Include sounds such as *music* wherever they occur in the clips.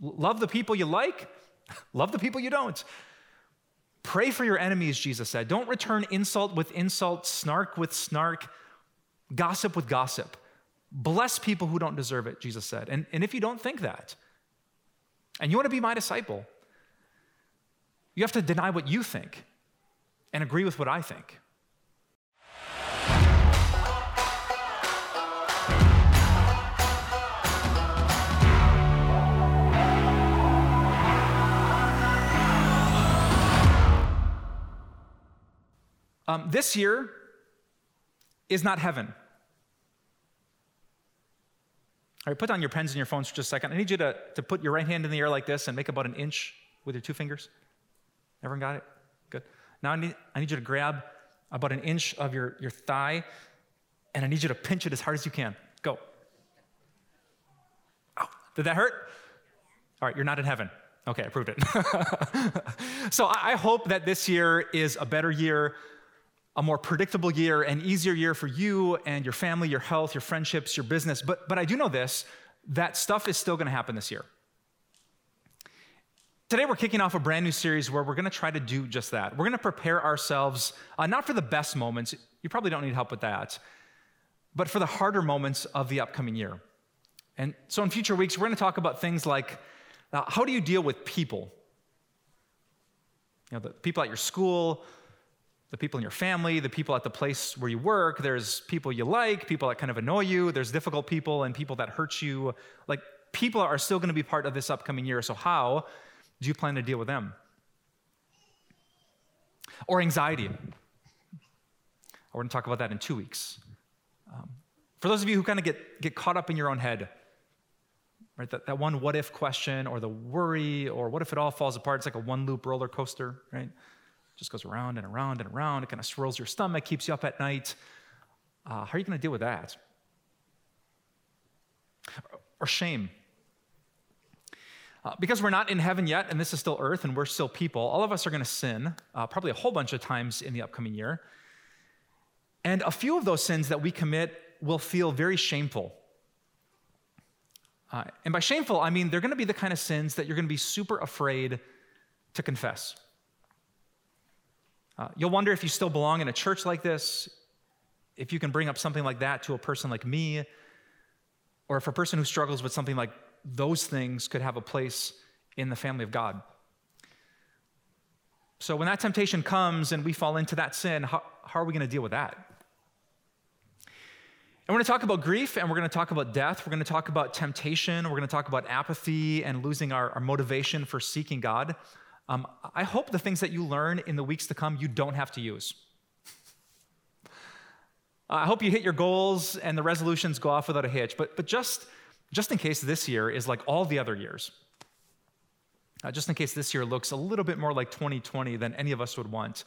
Love the people you like, *laughs* love the people you don't. Pray for your enemies, Jesus said. Don't return insult with insult, snark with snark, gossip with gossip. Bless people who don't deserve it, Jesus said. And, and if you don't think that, and you want to be my disciple, you have to deny what you think and agree with what I think. Um, this year is not heaven. All right, put down your pens and your phones for just a second. I need you to, to put your right hand in the air like this and make about an inch with your two fingers. Everyone got it? Good. Now I need, I need you to grab about an inch of your, your thigh and I need you to pinch it as hard as you can. Go. Oh, did that hurt? All right, you're not in heaven. Okay, I proved it. *laughs* so I hope that this year is a better year a more predictable year, an easier year for you and your family, your health, your friendships, your business. But, but I do know this that stuff is still going to happen this year. Today, we're kicking off a brand new series where we're going to try to do just that. We're going to prepare ourselves, uh, not for the best moments, you probably don't need help with that, but for the harder moments of the upcoming year. And so, in future weeks, we're going to talk about things like uh, how do you deal with people? You know, the people at your school, the people in your family, the people at the place where you work. There's people you like, people that kind of annoy you. There's difficult people and people that hurt you. Like, people are still going to be part of this upcoming year. So, how do you plan to deal with them? Or anxiety. We're going to talk about that in two weeks. Um, for those of you who kind of get, get caught up in your own head, right? That, that one what if question or the worry or what if it all falls apart? It's like a one loop roller coaster, right? Just goes around and around and around. It kind of swirls your stomach, keeps you up at night. Uh, how are you going to deal with that? Or shame. Uh, because we're not in heaven yet, and this is still earth, and we're still people, all of us are going to sin, uh, probably a whole bunch of times in the upcoming year. And a few of those sins that we commit will feel very shameful. Uh, and by shameful, I mean they're going to be the kind of sins that you're going to be super afraid to confess. Uh, you'll wonder if you still belong in a church like this, if you can bring up something like that to a person like me, or if a person who struggles with something like those things could have a place in the family of God. So when that temptation comes and we fall into that sin, how, how are we going to deal with that? And we're going to talk about grief and we're going to talk about death. We're going to talk about temptation. We're going to talk about apathy and losing our, our motivation for seeking God. Um, I hope the things that you learn in the weeks to come you don't have to use. I hope you hit your goals and the resolutions go off without a hitch, but, but just, just in case this year is like all the other years, uh, just in case this year looks a little bit more like 2020 than any of us would want,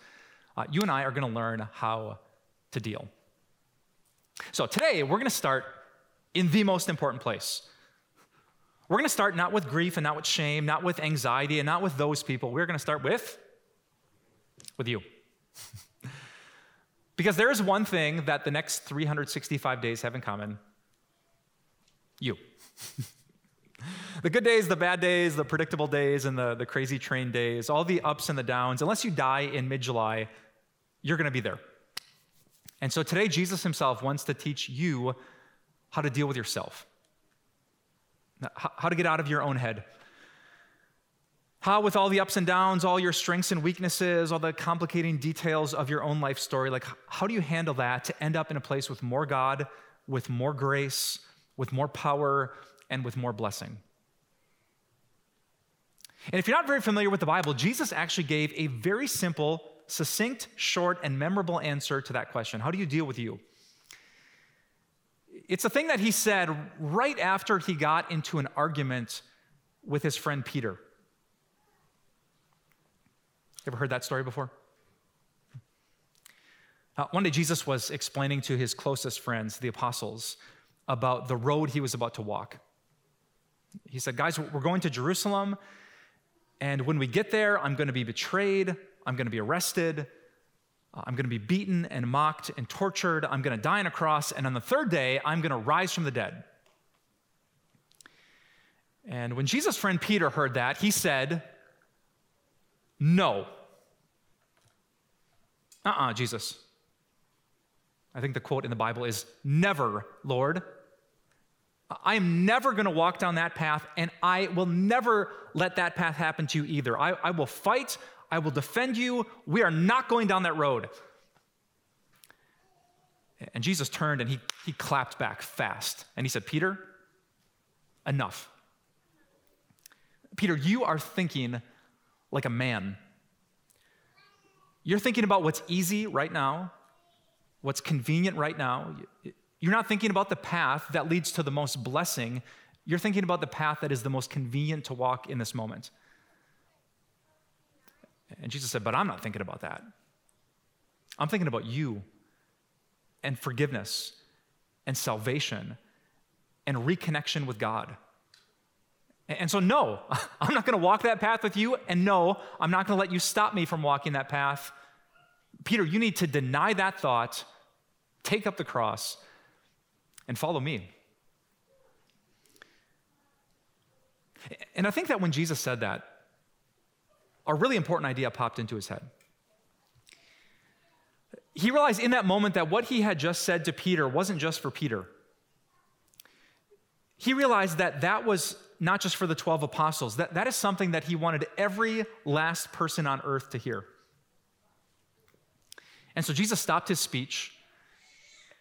uh, you and I are going to learn how to deal. So today, we're going to start in the most important place we're going to start not with grief and not with shame, not with anxiety and not with those people. We're going to start with with you. *laughs* because there is one thing that the next 365 days have in common. You. *laughs* the good days, the bad days, the predictable days, and the, the crazy train days, all the ups and the downs, unless you die in mid July, you're going to be there. And so today, Jesus himself wants to teach you how to deal with yourself how to get out of your own head. How, with all the ups and downs, all your strengths and weaknesses, all the complicating details of your own life story, like how do you handle that to end up in a place with more God, with more grace, with more power, and with more blessing? And if you're not very familiar with the Bible, Jesus actually gave a very simple, succinct, short, and memorable answer to that question How do you deal with you? It's a thing that he said right after he got into an argument with his friend Peter. Ever heard that story before? Uh, one day, Jesus was explaining to his closest friends, the apostles, about the road he was about to walk. He said, Guys, we're going to Jerusalem, and when we get there, I'm going to be betrayed, I'm going to be arrested, I'm going to be beaten and mocked and tortured. I'm going to die on a cross. And on the third day, I'm going to rise from the dead. And when Jesus' friend Peter heard that, he said, No. Uh uh-uh, uh Jesus. I think the quote in the Bible is, Never, Lord. I am never going to walk down that path, and I will never let that path happen to you either. I, I will fight, I will defend you. We are not going down that road. And Jesus turned and he, he clapped back fast. And he said, Peter, enough. Peter, you are thinking like a man. You're thinking about what's easy right now, what's convenient right now. You're not thinking about the path that leads to the most blessing. You're thinking about the path that is the most convenient to walk in this moment. And Jesus said, But I'm not thinking about that. I'm thinking about you and forgiveness and salvation and reconnection with God. And so, no, *laughs* I'm not going to walk that path with you. And no, I'm not going to let you stop me from walking that path. Peter, you need to deny that thought, take up the cross, and follow me. And I think that when Jesus said that, a really important idea popped into his head. He realized in that moment that what he had just said to Peter wasn't just for Peter. He realized that that was not just for the 12 apostles, that, that is something that he wanted every last person on earth to hear. And so Jesus stopped his speech.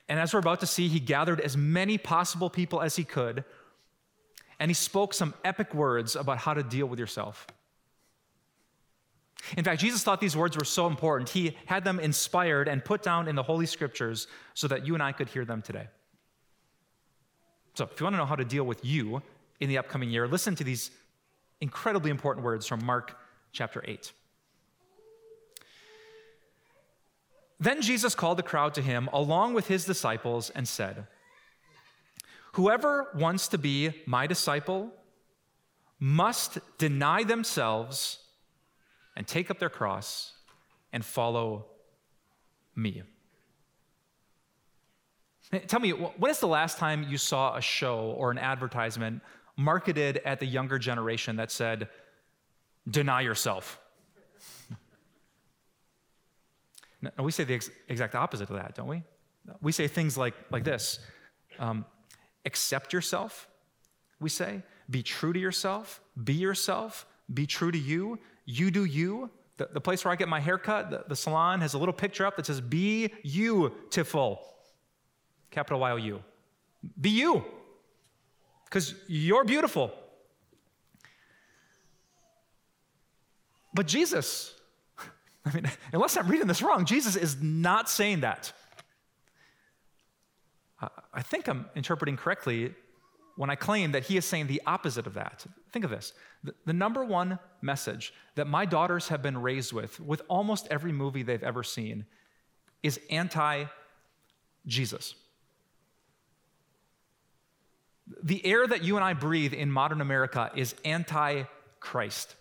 And as we're about to see, he gathered as many possible people as he could. And he spoke some epic words about how to deal with yourself. In fact, Jesus thought these words were so important, he had them inspired and put down in the Holy Scriptures so that you and I could hear them today. So, if you want to know how to deal with you in the upcoming year, listen to these incredibly important words from Mark chapter 8. Then Jesus called the crowd to him along with his disciples and said, Whoever wants to be my disciple must deny themselves and take up their cross and follow me. *laughs* Tell me, when is the last time you saw a show or an advertisement marketed at the younger generation that said, deny yourself? *laughs* we say the ex- exact opposite of that, don't we? We say things like, like this um, accept yourself, we say, be true to yourself, be yourself, be true to you, you do you. The, the place where I get my haircut, the, the salon has a little picture up that says, Be you, Tiful. Capital Y O U. Be you. Because you're beautiful. But Jesus, *laughs* I mean, unless I'm reading this wrong, Jesus is not saying that. I think I'm interpreting correctly when I claim that he is saying the opposite of that. Think of this the, the, number one message that my daughters have been raised with, with almost every movie they've ever seen, is anti Jesus. The air that you and I breathe in modern America is anti Christ.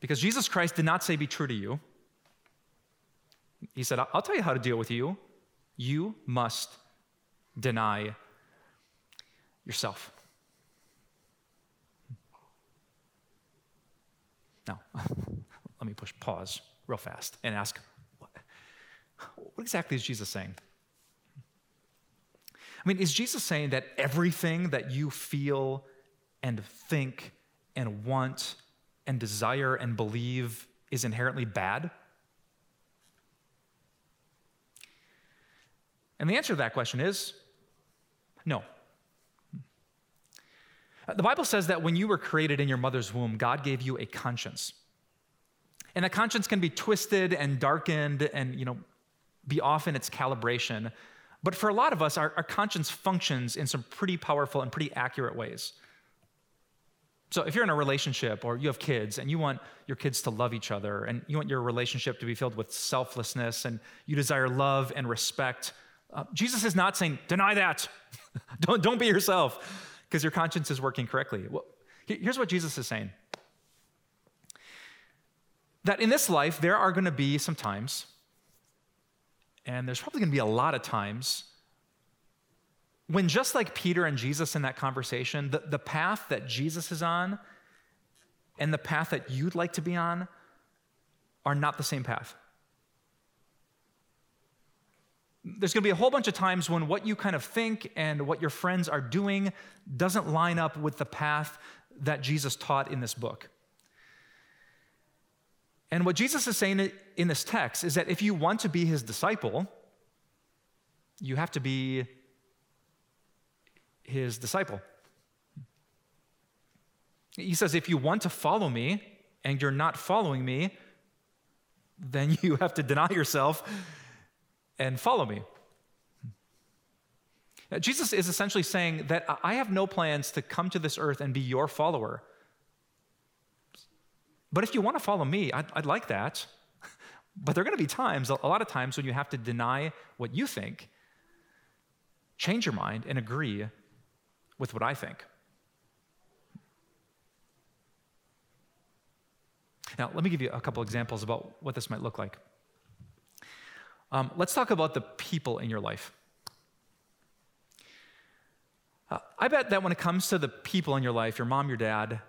Because Jesus Christ did not say, Be true to you. He said, I'll tell you how to deal with you. You must deny yourself. Now, *laughs* let me push pause real fast and ask what, what exactly is Jesus saying? I mean, is Jesus saying that everything that you feel and think and want and desire and believe is inherently bad? And the answer to that question is no. Uh, the Bible says that when you were created in your mother's womb, God gave you a conscience. And that conscience can be twisted and darkened and, you know, be off in its calibration. But for a lot of us, our, our conscience functions in some pretty powerful and pretty accurate ways. So if you're in a relationship or you have kids and you want your kids to love each other and you want your relationship to be filled with selflessness and you desire love and respect, uh, Jesus is not saying, deny that. *laughs* don't, don't be yourself because your conscience is working correctly. Well, here's what Jesus is saying that in this life, there are going to be some times, and there's probably going to be a lot of times, when just like Peter and Jesus in that conversation, the, the path that Jesus is on and the path that you'd like to be on are not the same path. There's going to be a whole bunch of times when what you kind of think and what your friends are doing doesn't line up with the path that Jesus taught in this book. And what Jesus is saying in this text is that if you want to be his disciple, you have to be his disciple. He says, if you want to follow me and you're not following me, then *laughs* you have to deny yourself and follow me. Jesus is essentially saying that I have no plans to come to this earth and be your follower. But if you want to follow me, I'd, I'd like that. *laughs* But there are going to be times, a lot of times, when you have to deny what you think, change your mind, and agree with what I think. Now, let me give you a couple examples about what this might look like. Um, let's talk about the people in your life. Uh, I bet that when it comes to the people in your life, your mom, your dad,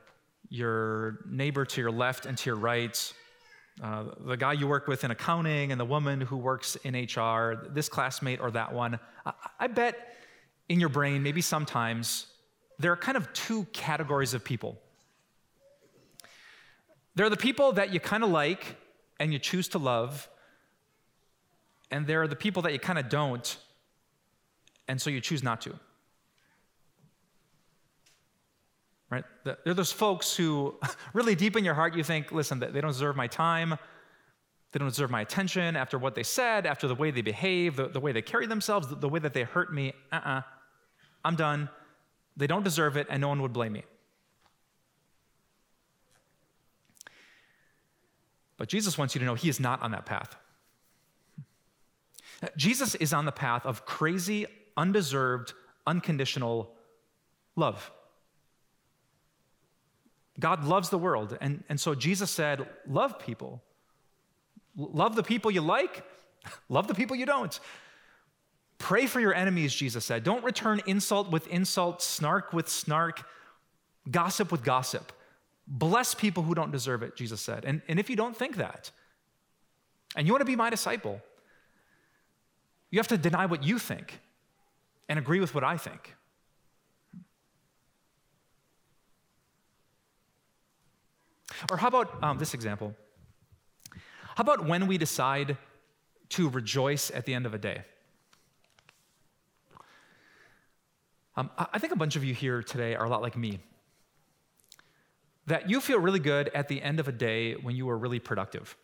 your neighbor to your left and to your right, uh, the guy you work with in accounting and the woman who works in HR, this classmate or that one, I, I bet in your brain, maybe sometimes, there are kind of two categories of people. There are the people that you kind of like and you choose to love, and there are the people that you kind of don't, and so you choose not to. Right? There are those folks who, *laughs* really deep in your heart, you think, listen, they don't deserve my time. They don't deserve my attention after what they said, after the way they behave, the, the way they carry themselves, the, the way that they hurt me. Uh uh-uh. uh. i am done. They don't deserve it, and no one would blame me. But Jesus wants you to know he is not on that path. Jesus is on the path of crazy, undeserved, unconditional love. God loves the world. And, and so Jesus said, Love people. Love the people you like, *laughs* love the people you don't. Pray for your enemies, Jesus said. Don't return insult with insult, snark with snark, gossip with gossip. Bless people who don't deserve it, Jesus said. And, and if you don't think that, and you want to be my disciple, you have to deny what you think and agree with what I think. Or how about um, this example? How about when we decide to rejoice at the end of a day? Um, I think a bunch of you here today are a lot like me. That you feel really good at the end of a day when you were really productive.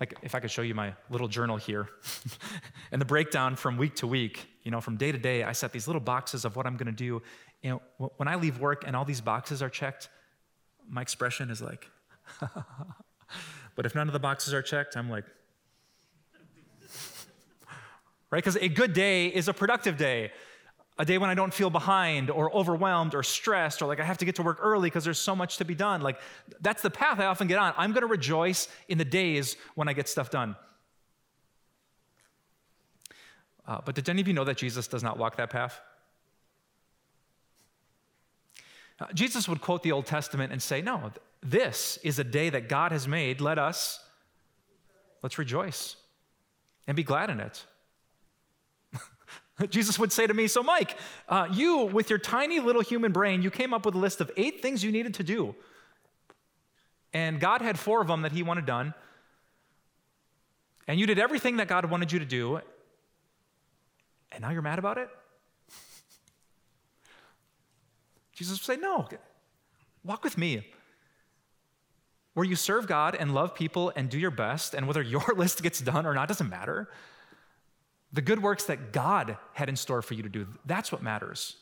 Like, if I could show you my little journal here, *laughs* and the breakdown from week to week, you know, from day to day, I set these little boxes of what I'm going to do. You know, when I leave work and all these boxes are checked, my expression is like, *laughs* but if none of the boxes are checked, I'm like, *laughs* right? Because a good day is a productive day. A day when I don't feel behind or overwhelmed or stressed or like I have to get to work early because there's so much to be done. Like that's the path I often get on. I'm going to rejoice in the days when I get stuff done. Uh, but did any of you know that Jesus does not walk that path? Uh, Jesus would quote the Old Testament and say, No, this is a day that God has made. Let us, let's rejoice and be glad in it. *laughs* Jesus would say to me, So, Mike, uh, you, with your tiny little human brain, you came up with a list of eight things you needed to do. And God had four of them that He wanted done. And you did everything that God wanted you to do. And now you're mad about it? *laughs* Jesus would say, No, walk with me. Where you serve God and love people and do your best, and whether your *laughs* list gets done or not doesn't matter. The good works that God had in store for you to do, that's what matters.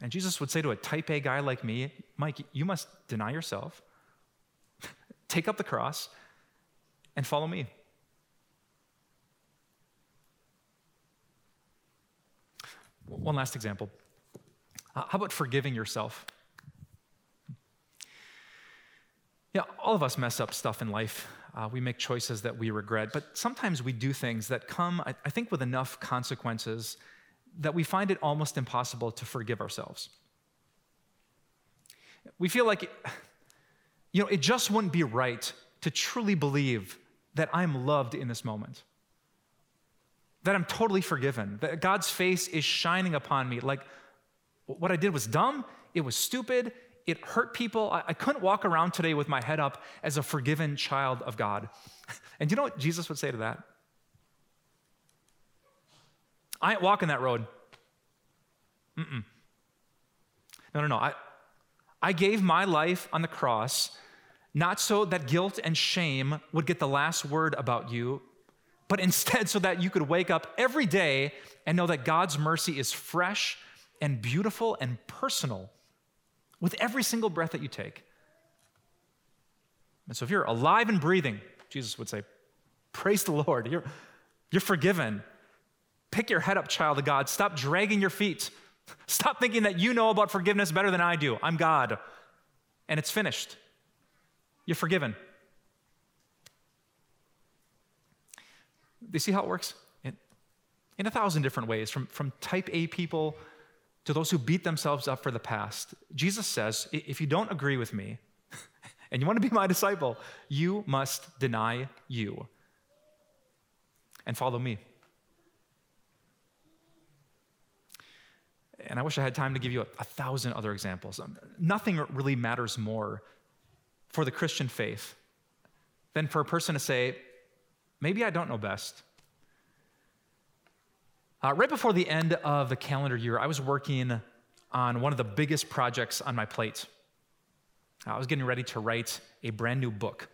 And Jesus would say to a type A guy like me, Mike, you must deny yourself, *laughs* take up the cross, and follow me. One last example. Uh, how about forgiving yourself? Yeah, all of us mess up stuff in life. Uh, we make choices that we regret. But sometimes we do things that come, I, I think, with enough consequences that we find it almost impossible to forgive ourselves. We feel like, you know, it just wouldn't be right to truly believe that I'm loved in this moment, that I'm totally forgiven, that God's face is shining upon me. Like, what I did was dumb, it was stupid, it hurt people. I, I couldn't walk around today with my head up as a forgiven child of God. *laughs* And you know what Jesus would say to that? I ain't walking that road. Mm-mm. No, no, no. I, I gave my life on the cross not so that guilt and shame would get the last word about you, but instead so that you could wake up every day and know that God's mercy is fresh and beautiful and personal with every single breath that you take. And so if you're alive and breathing, Jesus would say, Praise the Lord. You're, you're forgiven. Pick your head up, child of God. Stop dragging your feet. Stop thinking that you know about forgiveness better than I do. I'm God. And it's finished. You're forgiven. Do you see how it works? In, in a thousand different ways, from, from type A people to those who beat themselves up for the past. Jesus says, if you don't agree with me *laughs* and you want to be my disciple, you must deny you and follow me. And I wish I had time to give you a, a thousand other examples. Nothing really matters more for the Christian faith than for a person to say, maybe I don't know best. Uh, right before the end of the calendar year, I was working on one of the biggest projects on my plate. I was getting ready to write a brand new book.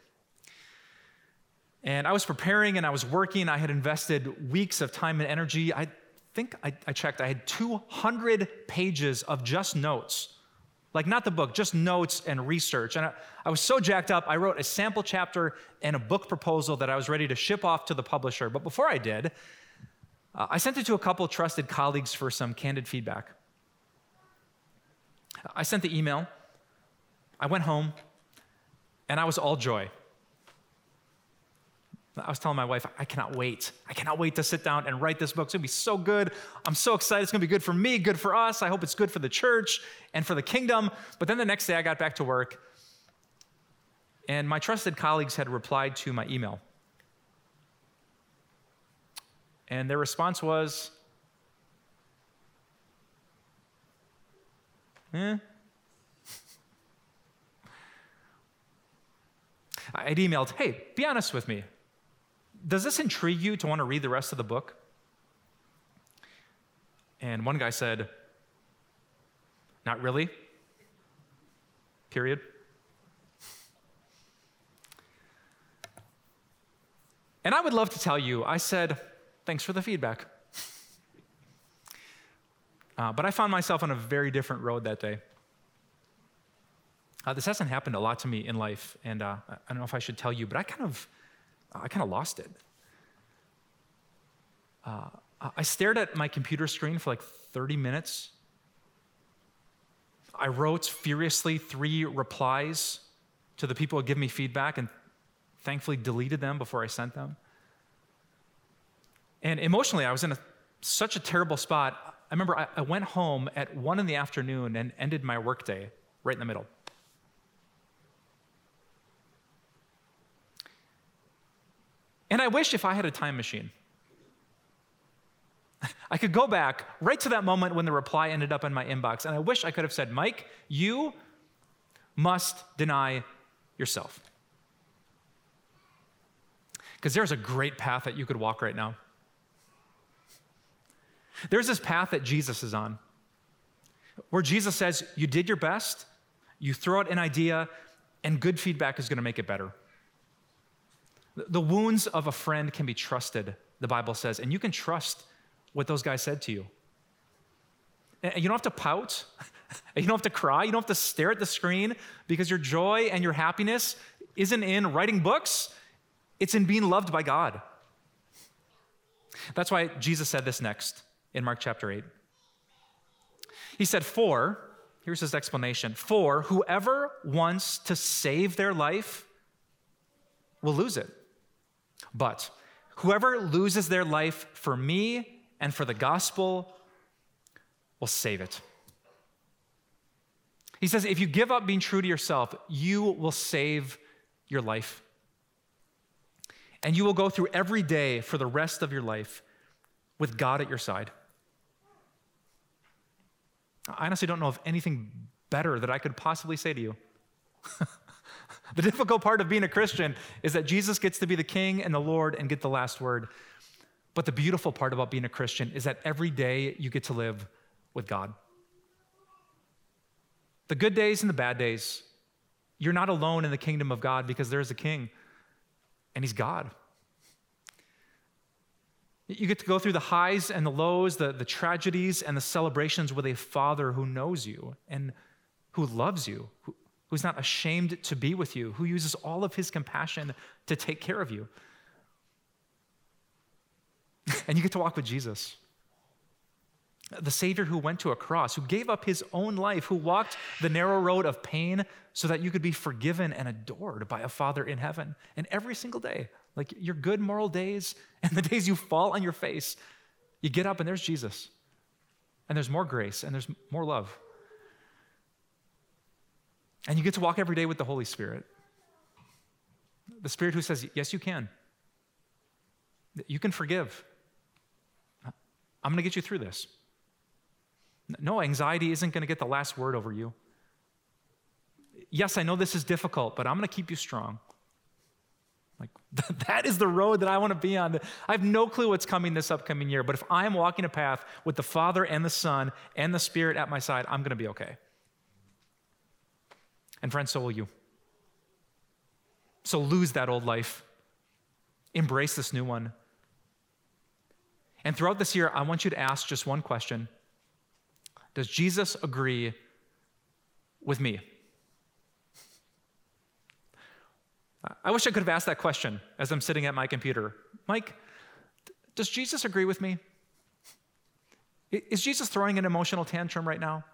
And I was preparing and I was working. I had invested weeks of time and energy. I think I, I checked, I had 200 pages of just notes. Like, not the book, just notes and research. And I, I was so jacked up, I wrote a sample chapter and a book proposal that I was ready to ship off to the publisher. But before I did, uh, I sent it to a couple trusted colleagues for some candid feedback. I sent the email, I went home, and I was all joy. I was telling my wife, I cannot wait. I cannot wait to sit down and write this book. It's gonna be so good. I'm so excited. It's gonna be good for me, good for us. I hope it's good for the church and for the kingdom. But then the next day, I got back to work, and my trusted colleagues had replied to my email. And their response was, eh. *laughs* I'd emailed, hey, be honest with me. Does this intrigue you to want to read the rest of the book? And one guy said, not really. Period. And I would love to tell you, I said, Thanks for the feedback. Uh, but I found myself on a very different road that day. Uh, this hasn't happened a lot to me in life, and uh, I don't know if I should tell you, but I kind of, I kind of lost it. Uh, I stared at my computer screen for like 30 minutes. I wrote furiously three replies to the people who give me feedback, and thankfully deleted them before I sent them. And emotionally, I was in a, such a terrible spot. I remember I, I went home at one in the afternoon and ended my workday right in the middle. And I wish if I had a time machine, *laughs* I could go back right to that moment when the reply ended up in my inbox, and I wish I could have said, Mike, you must deny yourself. Because there's a great path that you could walk right now. There's this path that Jesus is on where Jesus says, You did your best, you throw out an idea, and good feedback is going to make it better. The wounds of a friend can be trusted, the Bible says, and you can trust what those guys said to you. And you don't have to pout, *laughs* you don't have to cry, you don't have to stare at the screen because your joy and your happiness isn't in writing books, it's in being loved by God. That's why Jesus said this next in Mark chapter 8. He said, For, here's his explanation for whoever wants to save their life will lose it. But whoever loses their life for me and for the gospel will save it. He says, if you give up being true to yourself, you will save your life. And you will go through every day for the rest of your life with God at your side. I honestly don't know of anything better that I could possibly say to you. *laughs* the difficult part of being a Christian is that Jesus gets to be the king and the Lord and get the last word. But the beautiful part about being a Christian is that every day you get to live with God. The good days and the bad days, you're not alone in the kingdom of God because there's a king and he's God. You get to go through the highs and the lows, the, the tragedies and the celebrations with a father who knows you and who loves you, who, who's not ashamed to be with you, who uses all of his compassion to take care of you. *laughs* and you get to walk with Jesus. The Savior who went to a cross, who gave up his own life, who walked the narrow road of pain so that you could be forgiven and adored by a Father in heaven. And every single day, like your good moral days and the days you fall on your face, you get up and there's Jesus. And there's more grace and there's more love. And you get to walk every day with the Holy Spirit. The Spirit who says, Yes, you can. You can forgive. I'm going to get you through this. No, anxiety isn't going to get the last word over you. Yes, I know this is difficult, but I'm going to keep you strong. *laughs* That is the road that I want to be on. I have no clue what's coming this upcoming year, but if I'm walking a path with the Father and the Son and the Spirit at my side, I'm going to be okay. And friends, so will you. So lose that old life, embrace this new one. And throughout this year, I want you to ask just one question Does Jesus agree with me? I wish I could have asked that question as I'm sitting at my computer. Mike, does Jesus agree with me? Is Jesus throwing an emotional tantrum right now?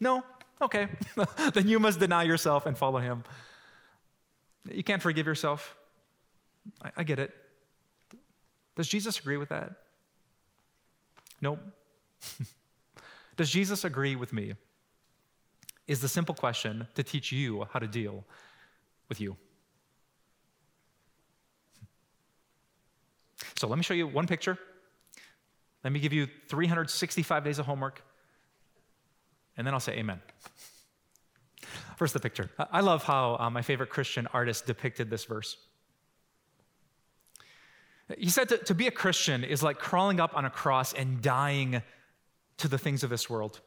No? Okay. *laughs* then you must deny yourself and follow him. You can't forgive yourself. I, I get it. Does Jesus agree with that? Nope. *laughs* Does Jesus agree with me? Is the simple question to teach you how to deal with you. So let me show you one picture. Let me give you 365 days of homework, and then I'll say amen. First, the picture. I love how uh, my favorite Christian artist depicted this verse. He said to, to be a Christian is like crawling up on a cross and dying to the things of this world.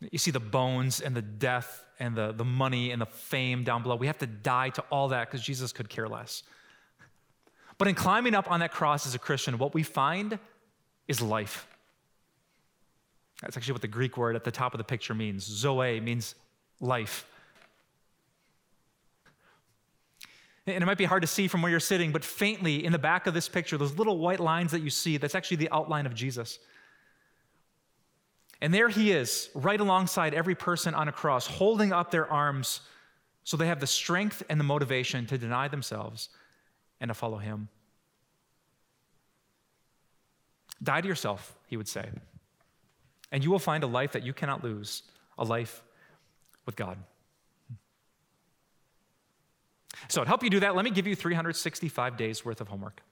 You see the bones and the death and the, the money and the fame down below. We have to die to all that because Jesus could care less. But in climbing up on that cross as a Christian, what we find is life. That's actually what the Greek word at the top of the picture means. Zoe means life. And it might be hard to see from where you're sitting, but faintly in the back of this picture, those little white lines that you see, that's actually the outline of Jesus. And there he is, right alongside every person on a cross, holding up their arms so they have the strength and the motivation to deny themselves and to follow him. Die to yourself, he would say, and you will find a life that you cannot lose, a life with God. So, to help you do that, let me give you 365 days worth of homework.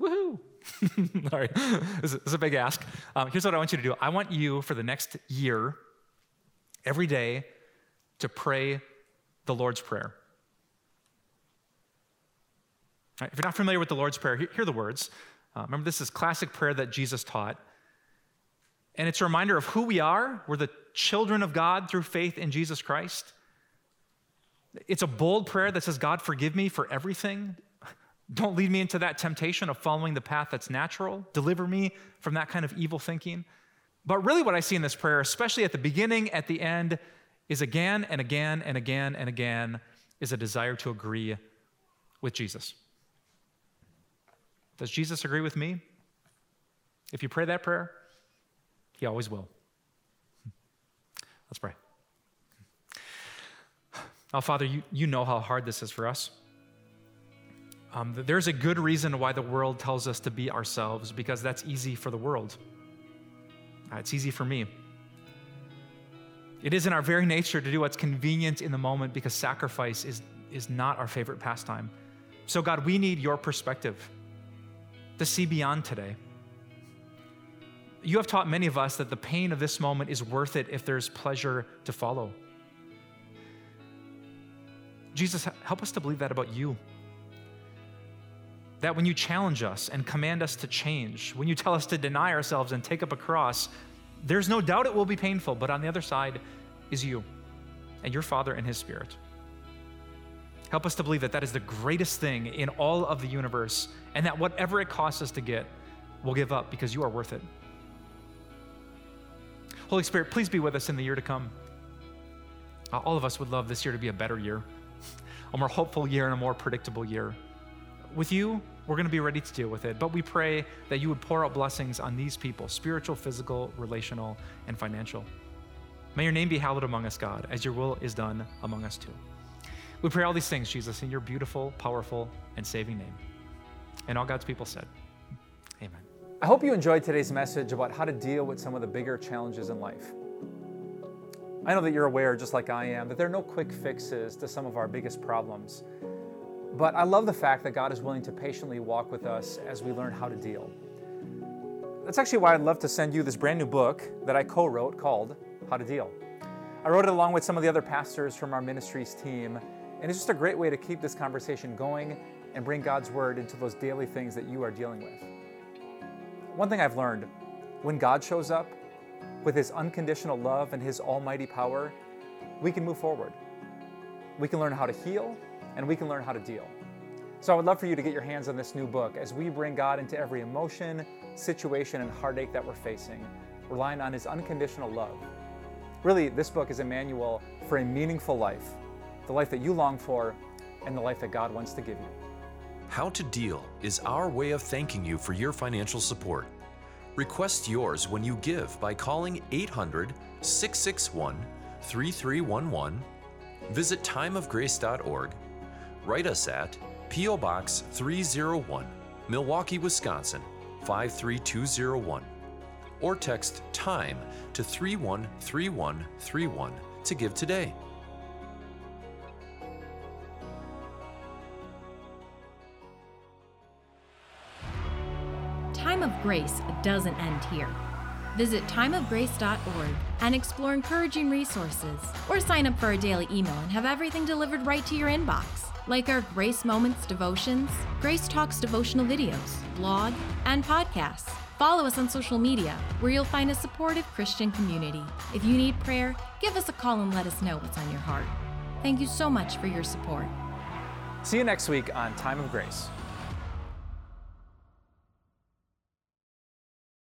Woohoo! *laughs* All right, this is a big ask. Um, here's what I want you to do I want you for the next year, every day, to pray the Lord's Prayer. Right, if you're not familiar with the Lord's Prayer, hear, the words. Uh, remember, this is classic prayer that Jesus taught. And it's a reminder of who we are. We're the children of God through faith in Jesus Christ. It's a bold prayer that says, God, forgive me for everything. Don't lead me into that temptation of following the path that's natural. Deliver me from that kind of evil thinking. But really, what I see in this prayer, especially at the beginning, at the end, is again and again and again and again, is a desire to agree with Jesus. Does Jesus agree with me? If you pray that prayer, he always will. Let's pray. Oh, Father, you, you know how hard this is for us. Um, there's a good reason why the world tells us to be ourselves, because that's easy for the world. Uh, it's easy for me. It is in our very nature to do what's convenient in the moment because sacrifice is, is not our favorite pastime. So, God, we need your perspective to see beyond today. You have taught many of us that the pain of this moment is worth it if there's pleasure to follow. Jesus, help us to believe that about you. That when you challenge us and command us to change, when you tell us to deny ourselves and take up a cross, there's no doubt it will be painful, but on the other side is you and your Father and His Spirit. Help us to believe that that is the greatest thing in all of the universe, and that whatever it costs us to get, we'll give up because you are worth it. Holy Spirit, please be with us in the year to come. Uh, all of us would love this year to be a better year, *laughs* a more hopeful year, and a more predictable year. With you, we're going to be ready to deal with it, but we pray that you would pour out blessings on these people spiritual, physical, relational, and financial. May your name be hallowed among us, God, as your will is done among us too. We pray all these things, Jesus, in your beautiful, powerful, and saving name. And all God's people said, Amen. I hope you enjoyed today's message about how to deal with some of the bigger challenges in life. I know that you're aware, just like I am, that there are no quick fixes to some of our biggest problems. But I love the fact that God is willing to patiently walk with us as we learn how to deal. That's actually why I'd love to send you this brand new book that I co wrote called How to Deal. I wrote it along with some of the other pastors from our ministries team, and it's just a great way to keep this conversation going and bring God's word into those daily things that you are dealing with. One thing I've learned when God shows up with his unconditional love and his almighty power, we can move forward. We can learn how to heal and we can learn how to deal. So I would love for you to get your hands on this new book as we bring God into every emotion, situation, and heartache that we're facing, relying on his unconditional love. Really, this book is a manual for a meaningful life the life that you long for, and the life that God wants to give you. How to Deal is our way of thanking you for your financial support. Request yours when you give by calling 800 661 3311, visit timeofgrace.org, write us at P.O. Box 301, Milwaukee, Wisconsin 53201, or text TIME to 313131 to give today. Grace doesn't end here. Visit timeofgrace.org and explore encouraging resources, or sign up for a daily email and have everything delivered right to your inbox, like our Grace Moments devotions, Grace Talks devotional videos, blog, and podcasts. Follow us on social media, where you'll find a supportive Christian community. If you need prayer, give us a call and let us know what's on your heart. Thank you so much for your support. See you next week on Time of Grace.